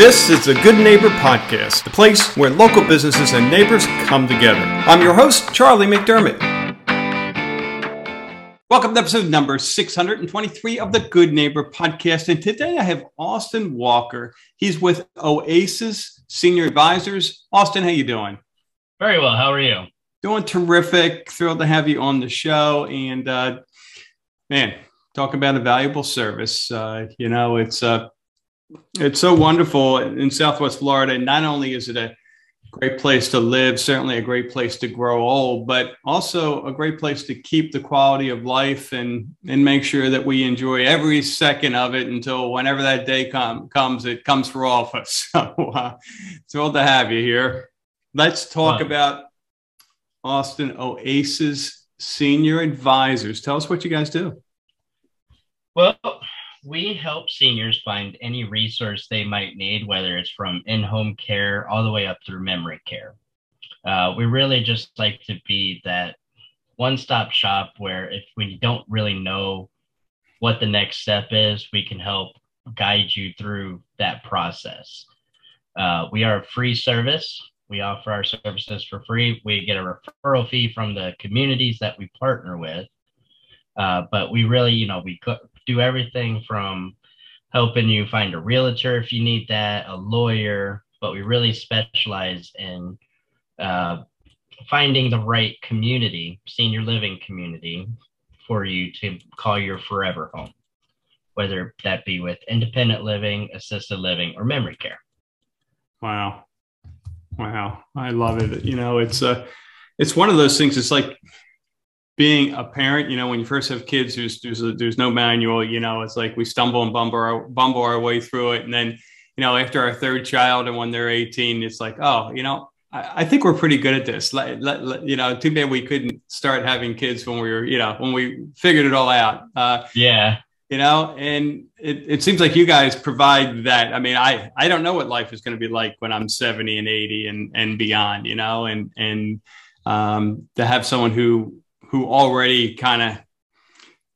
This is the Good Neighbor Podcast, the place where local businesses and neighbors come together. I'm your host, Charlie McDermott. Welcome to episode number 623 of the Good Neighbor Podcast. And today I have Austin Walker. He's with Oasis Senior Advisors. Austin, how you doing? Very well. How are you? Doing terrific. Thrilled to have you on the show. And uh, man, talk about a valuable service. Uh, you know, it's uh, it's so wonderful in Southwest Florida. Not only is it a great place to live, certainly a great place to grow old, but also a great place to keep the quality of life and and make sure that we enjoy every second of it until whenever that day com- comes, it comes for all of us. So uh, thrilled to have you here. Let's talk wow. about Austin Oasis Senior Advisors. Tell us what you guys do. Well, we help seniors find any resource they might need, whether it's from in home care all the way up through memory care. Uh, we really just like to be that one stop shop where if we don't really know what the next step is, we can help guide you through that process. Uh, we are a free service. We offer our services for free. We get a referral fee from the communities that we partner with. Uh, but we really, you know, we do everything from helping you find a realtor if you need that, a lawyer, but we really specialize in uh, finding the right community, senior living community, for you to call your forever home, whether that be with independent living, assisted living, or memory care. Wow. Wow. I love it. You know, it's a, uh, it's one of those things. It's like being a parent, you know, when you first have kids, there's there's, a, there's no manual. You know, it's like we stumble and bumble our, bumble our way through it, and then you know, after our third child and when they're 18, it's like, oh, you know, I, I think we're pretty good at this. Let, let, let, you know, too bad we couldn't start having kids when we were, you know, when we figured it all out. Uh, yeah. You know, and it, it seems like you guys provide that. I mean, I, I don't know what life is going to be like when I'm 70 and 80 and, and beyond, you know, and, and um, to have someone who who already kind of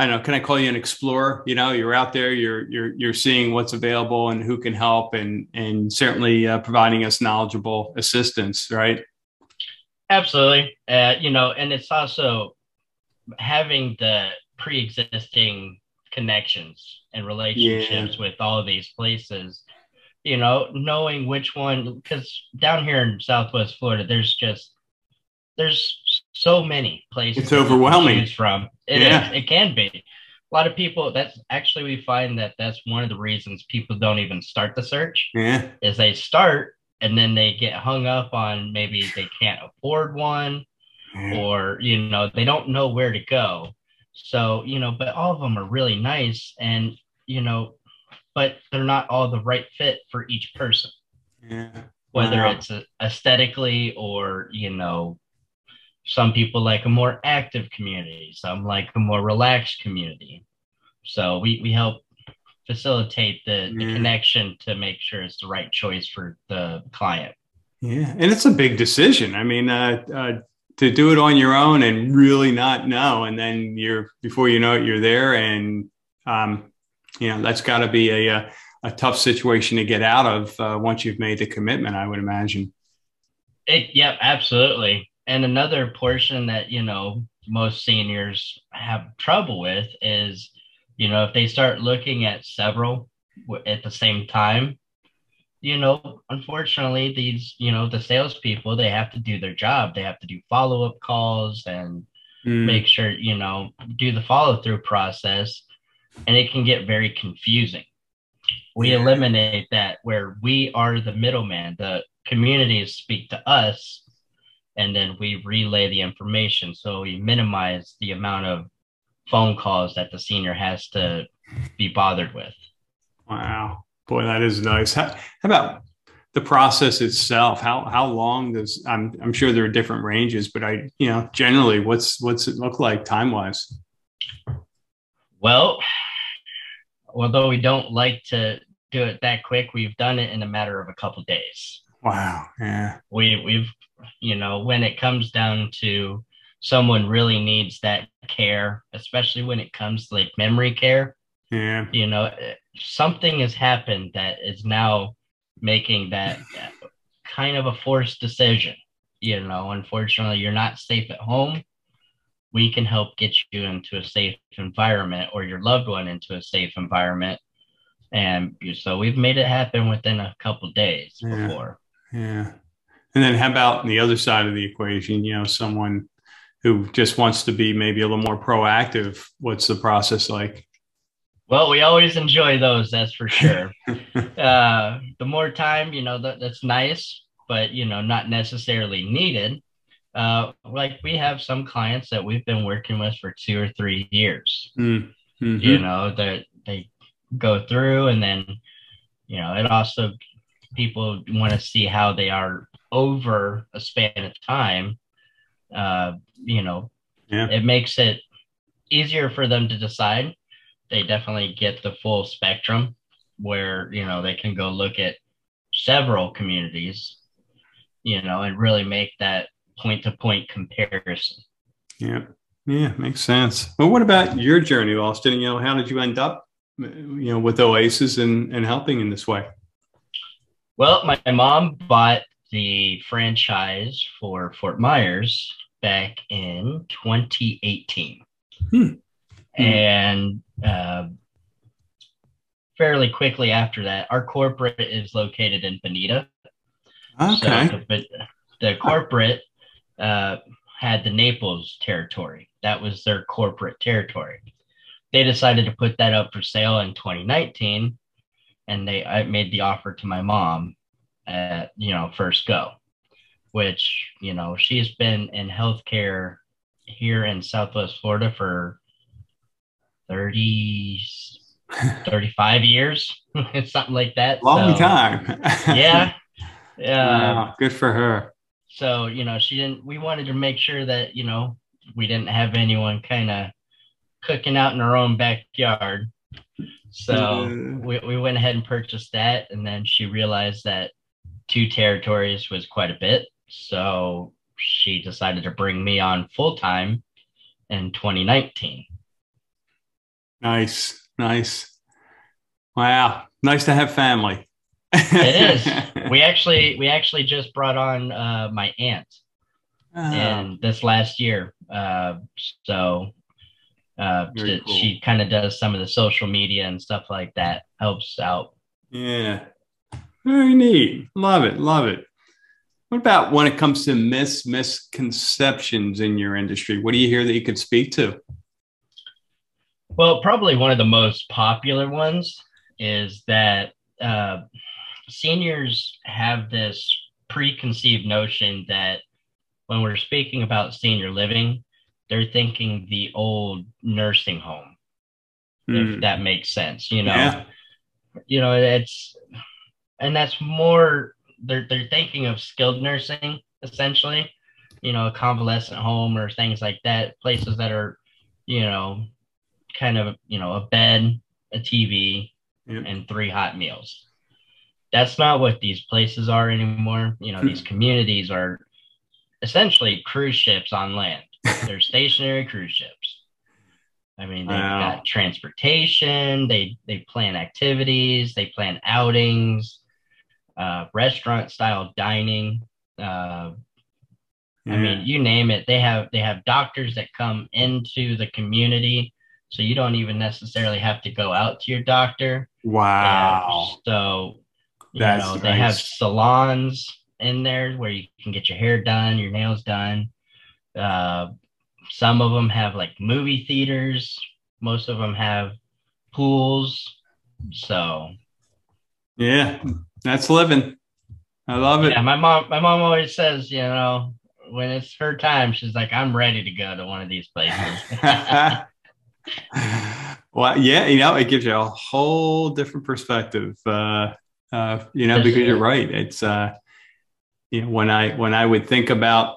I don't know, can I call you an explorer? You know, you're out there, you're you're you're seeing what's available and who can help, and and certainly uh, providing us knowledgeable assistance, right? Absolutely, uh, you know, and it's also having the pre-existing connections and relationships yeah. with all of these places. You know, knowing which one, because down here in Southwest Florida, there's just there's so many places. It's overwhelming. from it, yeah. it can be. A lot of people. That's actually we find that that's one of the reasons people don't even start the search. Yeah, is they start and then they get hung up on maybe they can't afford one, yeah. or you know they don't know where to go. So you know, but all of them are really nice, and you know, but they're not all the right fit for each person. Yeah. Whether wow. it's aesthetically or you know some people like a more active community, some like a more relaxed community. So we, we help facilitate the, the connection to make sure it's the right choice for the client. Yeah, and it's a big decision. I mean, uh, uh, to do it on your own and really not know, and then you're before you know it, you're there, and um, you know that's got to be a, a, a tough situation to get out of uh, once you've made the commitment. I would imagine. It, yep, absolutely and another portion that you know most seniors have trouble with is you know if they start looking at several at the same time you know unfortunately these you know the salespeople they have to do their job they have to do follow-up calls and mm. make sure you know do the follow-through process and it can get very confusing we yeah. eliminate that where we are the middleman the communities speak to us and then we relay the information. So we minimize the amount of phone calls that the senior has to be bothered with. Wow. Boy that is nice. How, how about the process itself? How how long does i'm i'm sure there are different ranges but i you know generally what's what's it look like time wise well although we don't like to do it that quick we've done it in a matter of a couple days wow yeah we we've you know, when it comes down to someone really needs that care, especially when it comes to like memory care. Yeah. You know, something has happened that is now making that kind of a forced decision. You know, unfortunately, you're not safe at home. We can help get you into a safe environment or your loved one into a safe environment. And so we've made it happen within a couple days Yeah. before. Yeah. And then how about the other side of the equation? You know, someone who just wants to be maybe a little more proactive. What's the process like? Well, we always enjoy those, that's for sure. uh, the more time, you know, that, that's nice, but you know, not necessarily needed. Uh, like we have some clients that we've been working with for two or three years. Mm, mhm. You know, that they go through, and then you know, it also people want to see how they are over a span of time. Uh, you know, Yeah. it makes it easier for them to decide. They definitely get the full spectrum where, you know, they can go look at several communities, you know, and really make that point to point comparison. Yeah. Yeah. Makes sense. Well, what about your journey, Austin? You know, how did you end up, you know, with Oasis and, and helping in this way? Well, my, mom bought the franchise for Fort Myers back in 2018. Hmm. And uh, fairly quickly after that, our corporate is located in Bonita. Okay. So, but the corporate uh, had the Naples territory. That was their corporate territory. They decided to put that up for sale in 2019, and they I made the offer to my mom at you know first go, which you know she's been in healthcare here in Southwest Florida for 30 35 years something like that. Long So, time. yeah. Yeah. Wow, good for her. so you know she didn't we wanted to make sure that you know we didn't have anyone kind of cooking out in our own backyard so Mm. we, we went ahead and purchased that and then she realized that two territories was quite a bit so she decided to bring me on full time in 2019 Nice. Nice. Wow. Nice to have family. It is. we actually we actually just brought on uh, my aunt Oh, and this last year. Uh, so uh, cool. she kind of does some of the social media and stuff like that. Helps out. yeah. Very neat. Love it. Love it. What about when it comes to mis misconceptions in your industry? What do you hear that you could speak to? Well, probably one of the most popular ones is that uh, seniors have this preconceived notion that when we're speaking about senior living, they're thinking the old nursing home, if Hmm. that makes sense. You know, Yeah. you know, it's and that's more they're they're thinking of skilled nursing essentially, you know, a convalescent home or things like that, places that are, you know, kind of you know a bed, a TV, Yep. and three hot meals. That's not what these places are anymore. You know, these communities are essentially cruise ships on land. They're stationary cruise ships. I mean, they've Wow. got transportation. They they plan activities. They plan outings, uh, restaurant style dining. Uh, I mean, you name it. They have they have doctors that come into the community, so you don't even necessarily have to go out to your doctor. wow. And so, you That's know, they have salons in there where you can get your hair done, your nails done. Uh, some of them have like movie theaters. Most of them have pools. So, Yeah. That's living. I love it. yeah, my mom, my mom always says, you know, when it's her time, she's like, I'm ready to go to one of these places. well, yeah, you know, it gives you a whole different perspective. Uh, uh, you know, because you're right. It's uh, you know, when I when I would think about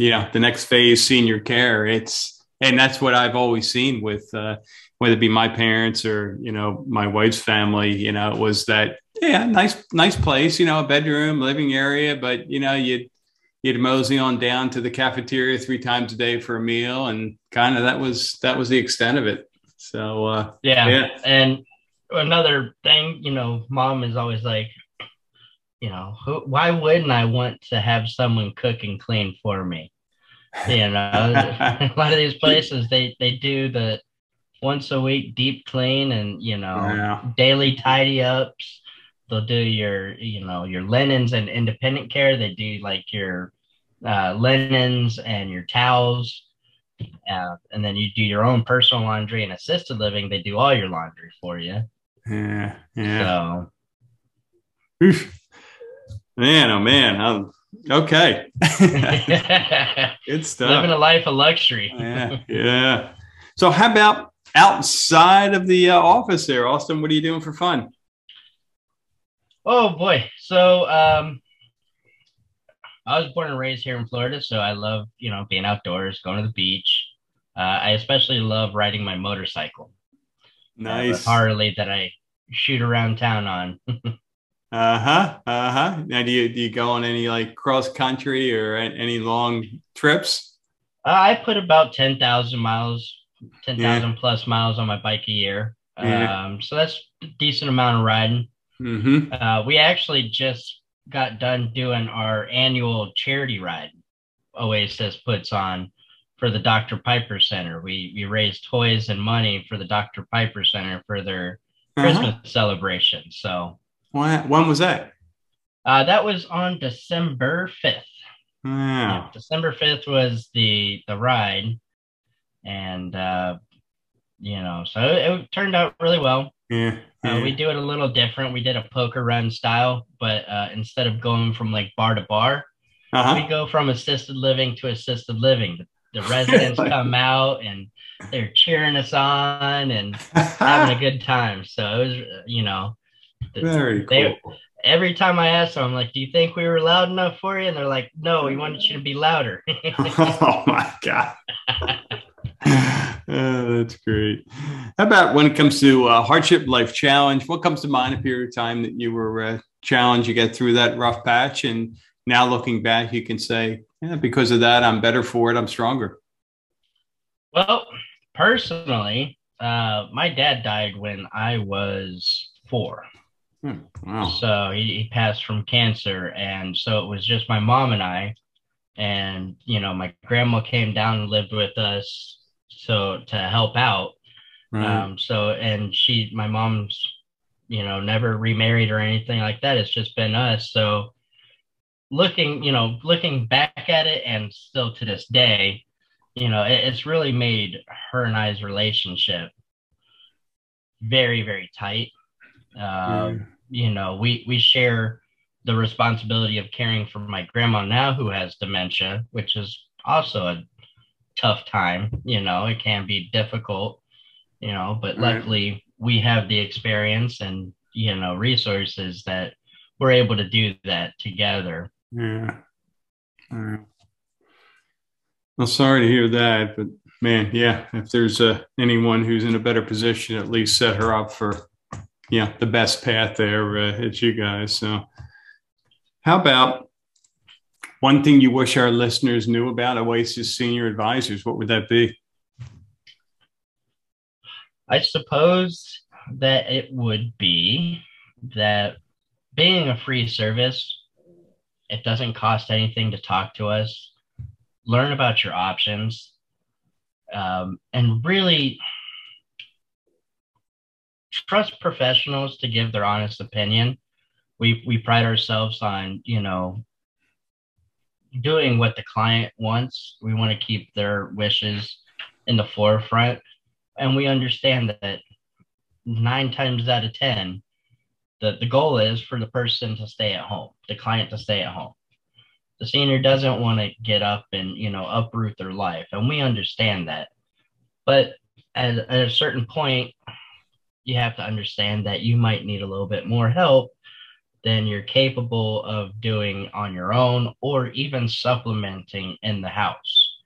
you know the next phase senior care, it's and that's what I've always seen with uh, whether it be my parents or you know my wife's family. You know, it was that yeah, nice nice place. You know, a bedroom, living area, but you know you'd you'd mosey on down to the cafeteria three times a day for a meal and kind of that was that was the extent of it so uh Yeah. Yeah. And another thing, you know, mom is always like, you know, who, why wouldn't I want to have someone cook and clean for me? You know, a lot of these places they they do the once a week deep clean and you know yeah. daily tidy ups. They'll do your you know your linens and independent care. They do like your uh, linens and your towels. Uh, and then you do your own personal laundry and assisted living. They do all your laundry for you. Yeah, yeah. So, man, oh man, I'm okay. Good stuff. Living a life of luxury. yeah, yeah. So, how about outside of the uh, office there, Austin? What are you doing for fun? Oh boy, so um, I was born and raised here in Florida, so I love you know being outdoors, going to the beach. Uh, I especially love riding my motorcycle. Nice uh, Harley that I shoot around town on. uh huh. Uh huh. Now, do you do you go on any like cross country or any long trips? Uh, I put about ten thousand miles, ten thousand yeah. plus miles on my bike a year. Yeah. Um, so that's a decent amount of riding. Mm-hmm. Uh, we actually just got done doing our annual charity ride Oasis puts on for the Dr. Piper Center. We we raised toys and money for the Dr. Piper Center for their uh-huh. Christmas celebration. So when, when was that? Uh, that was on December 5th. Yeah. December 5th was the the ride. And uh, you know, so it, it turned out really well. Yeah. yeah. Uh, we do it a little different. We did a poker run style, but uh, instead of going from like bar to bar, uh-huh. we go from assisted living to assisted living. The, the residents come out and they're cheering us on and having a good time. So it was, you know, very cool. Every time I ask them, I'm like, "Do you think we were loud enough for you?" And they're like, "No, we wanted you to be louder." oh my god. oh, that's great. How about when it comes to uh, hardship life challenge? What comes to mind a period of time that you were uh, challenged, you get through that rough patch, and now looking back, you can say, "Yeah, because of that, I'm better for it. I'm stronger." Well, personally, uh, my dad died when I was four. Hmm, wow. So he, he passed from cancer. And so it was just my mom and I. And, you know, my grandma came down and lived with us so to help out. Right. Um, so, and she, my mom's, you know, never remarried or anything like that. It's just been us. So, looking, you know, looking back at it and still to this day, you know, it, it's really made her and I's relationship very, very tight. Um, You know, we we share the responsibility of caring for my grandma now who has dementia, which is also a tough time. You know, it can be difficult. You know, but right. luckily we have the experience and you know resources that we're able to do that together. Yeah. Well, sorry to hear that, but man, yeah, if there's uh, anyone who's in a better position, at least set her up for yeah, the best path there. Uh, it's you guys. So, how about one thing you wish our listeners knew about Oasis Senior Advisors? What would that be? I suppose that it would be that being a free service, it doesn't cost anything to talk to us. Learn about your options, um, and really trust professionals to give their honest opinion. We we pride ourselves on you know doing what the client wants. We want to keep their wishes in the forefront, and we understand that nine times out of ten, the the goal is for the person to stay at home, the client to stay at home. The senior doesn't want to get up and you know uproot their life, and we understand that. But at, at a certain point, you have to understand that you might need a little bit more help than you're capable of doing on your own or even supplementing in the house.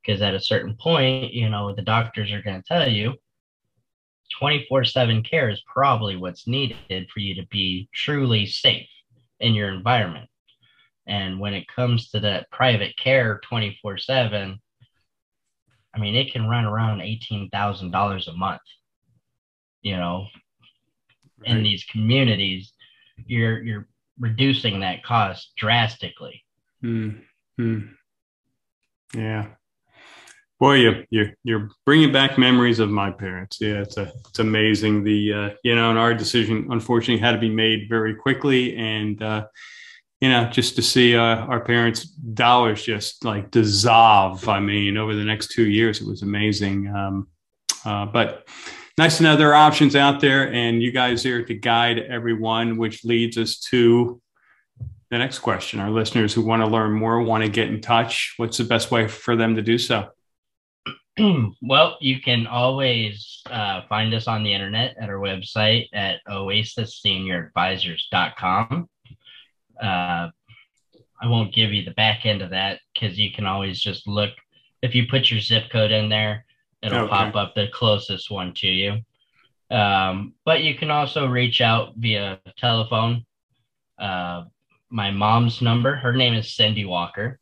Because at a certain point, you know, the doctors are going to tell you 24 7 care is probably what's needed for you to be truly safe in your environment. And when it comes to that private care 24 7, I mean, it can run around $18,000 a month you know, right. in these communities, you're you're reducing that cost drastically. Mm-hmm. Yeah. Boy, you, you're you're bringing back memories of my parents. Yeah, it's a it's amazing. The uh, you know, and our decision unfortunately had to be made very quickly, and uh, you know, just to see uh, our parents' dollars just like dissolve. I mean, over the next two years, it was amazing. Um, uh, but nice to know there are options out there, and you guys here to guide everyone, which leads us to the next question. Our listeners who want to learn more, want to get in touch. What's the best way for them to do so? well, you can always uh, find us on the internet at our website at oasissenioradvisors.com. Uh, I won't give you the back end of that because you can always just look. If you put your zip code in there, it'll okay. pop up the closest one to you. Um, but you can also reach out via telephone. Uh, my mom's number, her name is Cindy Walker.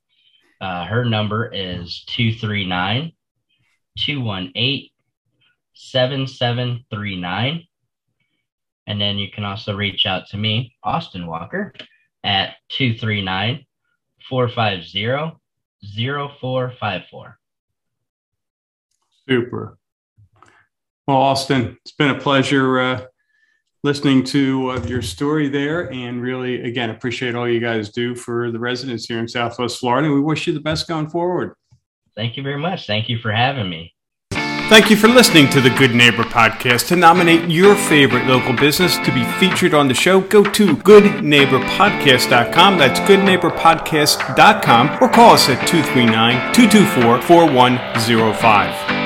Uh, her number is 239 218 7739. And then you can also reach out to me, Austin Walker, at 239 450 0454. Super. Well, Austin, it's been a pleasure uh, listening to uh, your story there and really, again, appreciate all you guys do for the residents here in Southwest Florida. We wish you the best going forward. Thank you very much. Thank you for having me. Thank you for listening to the Good Neighbor Podcast. To nominate your favorite local business to be featured on the show, go to goodneighborpodcast.com. That's goodneighborpodcast.com or call us at 239 224 4105.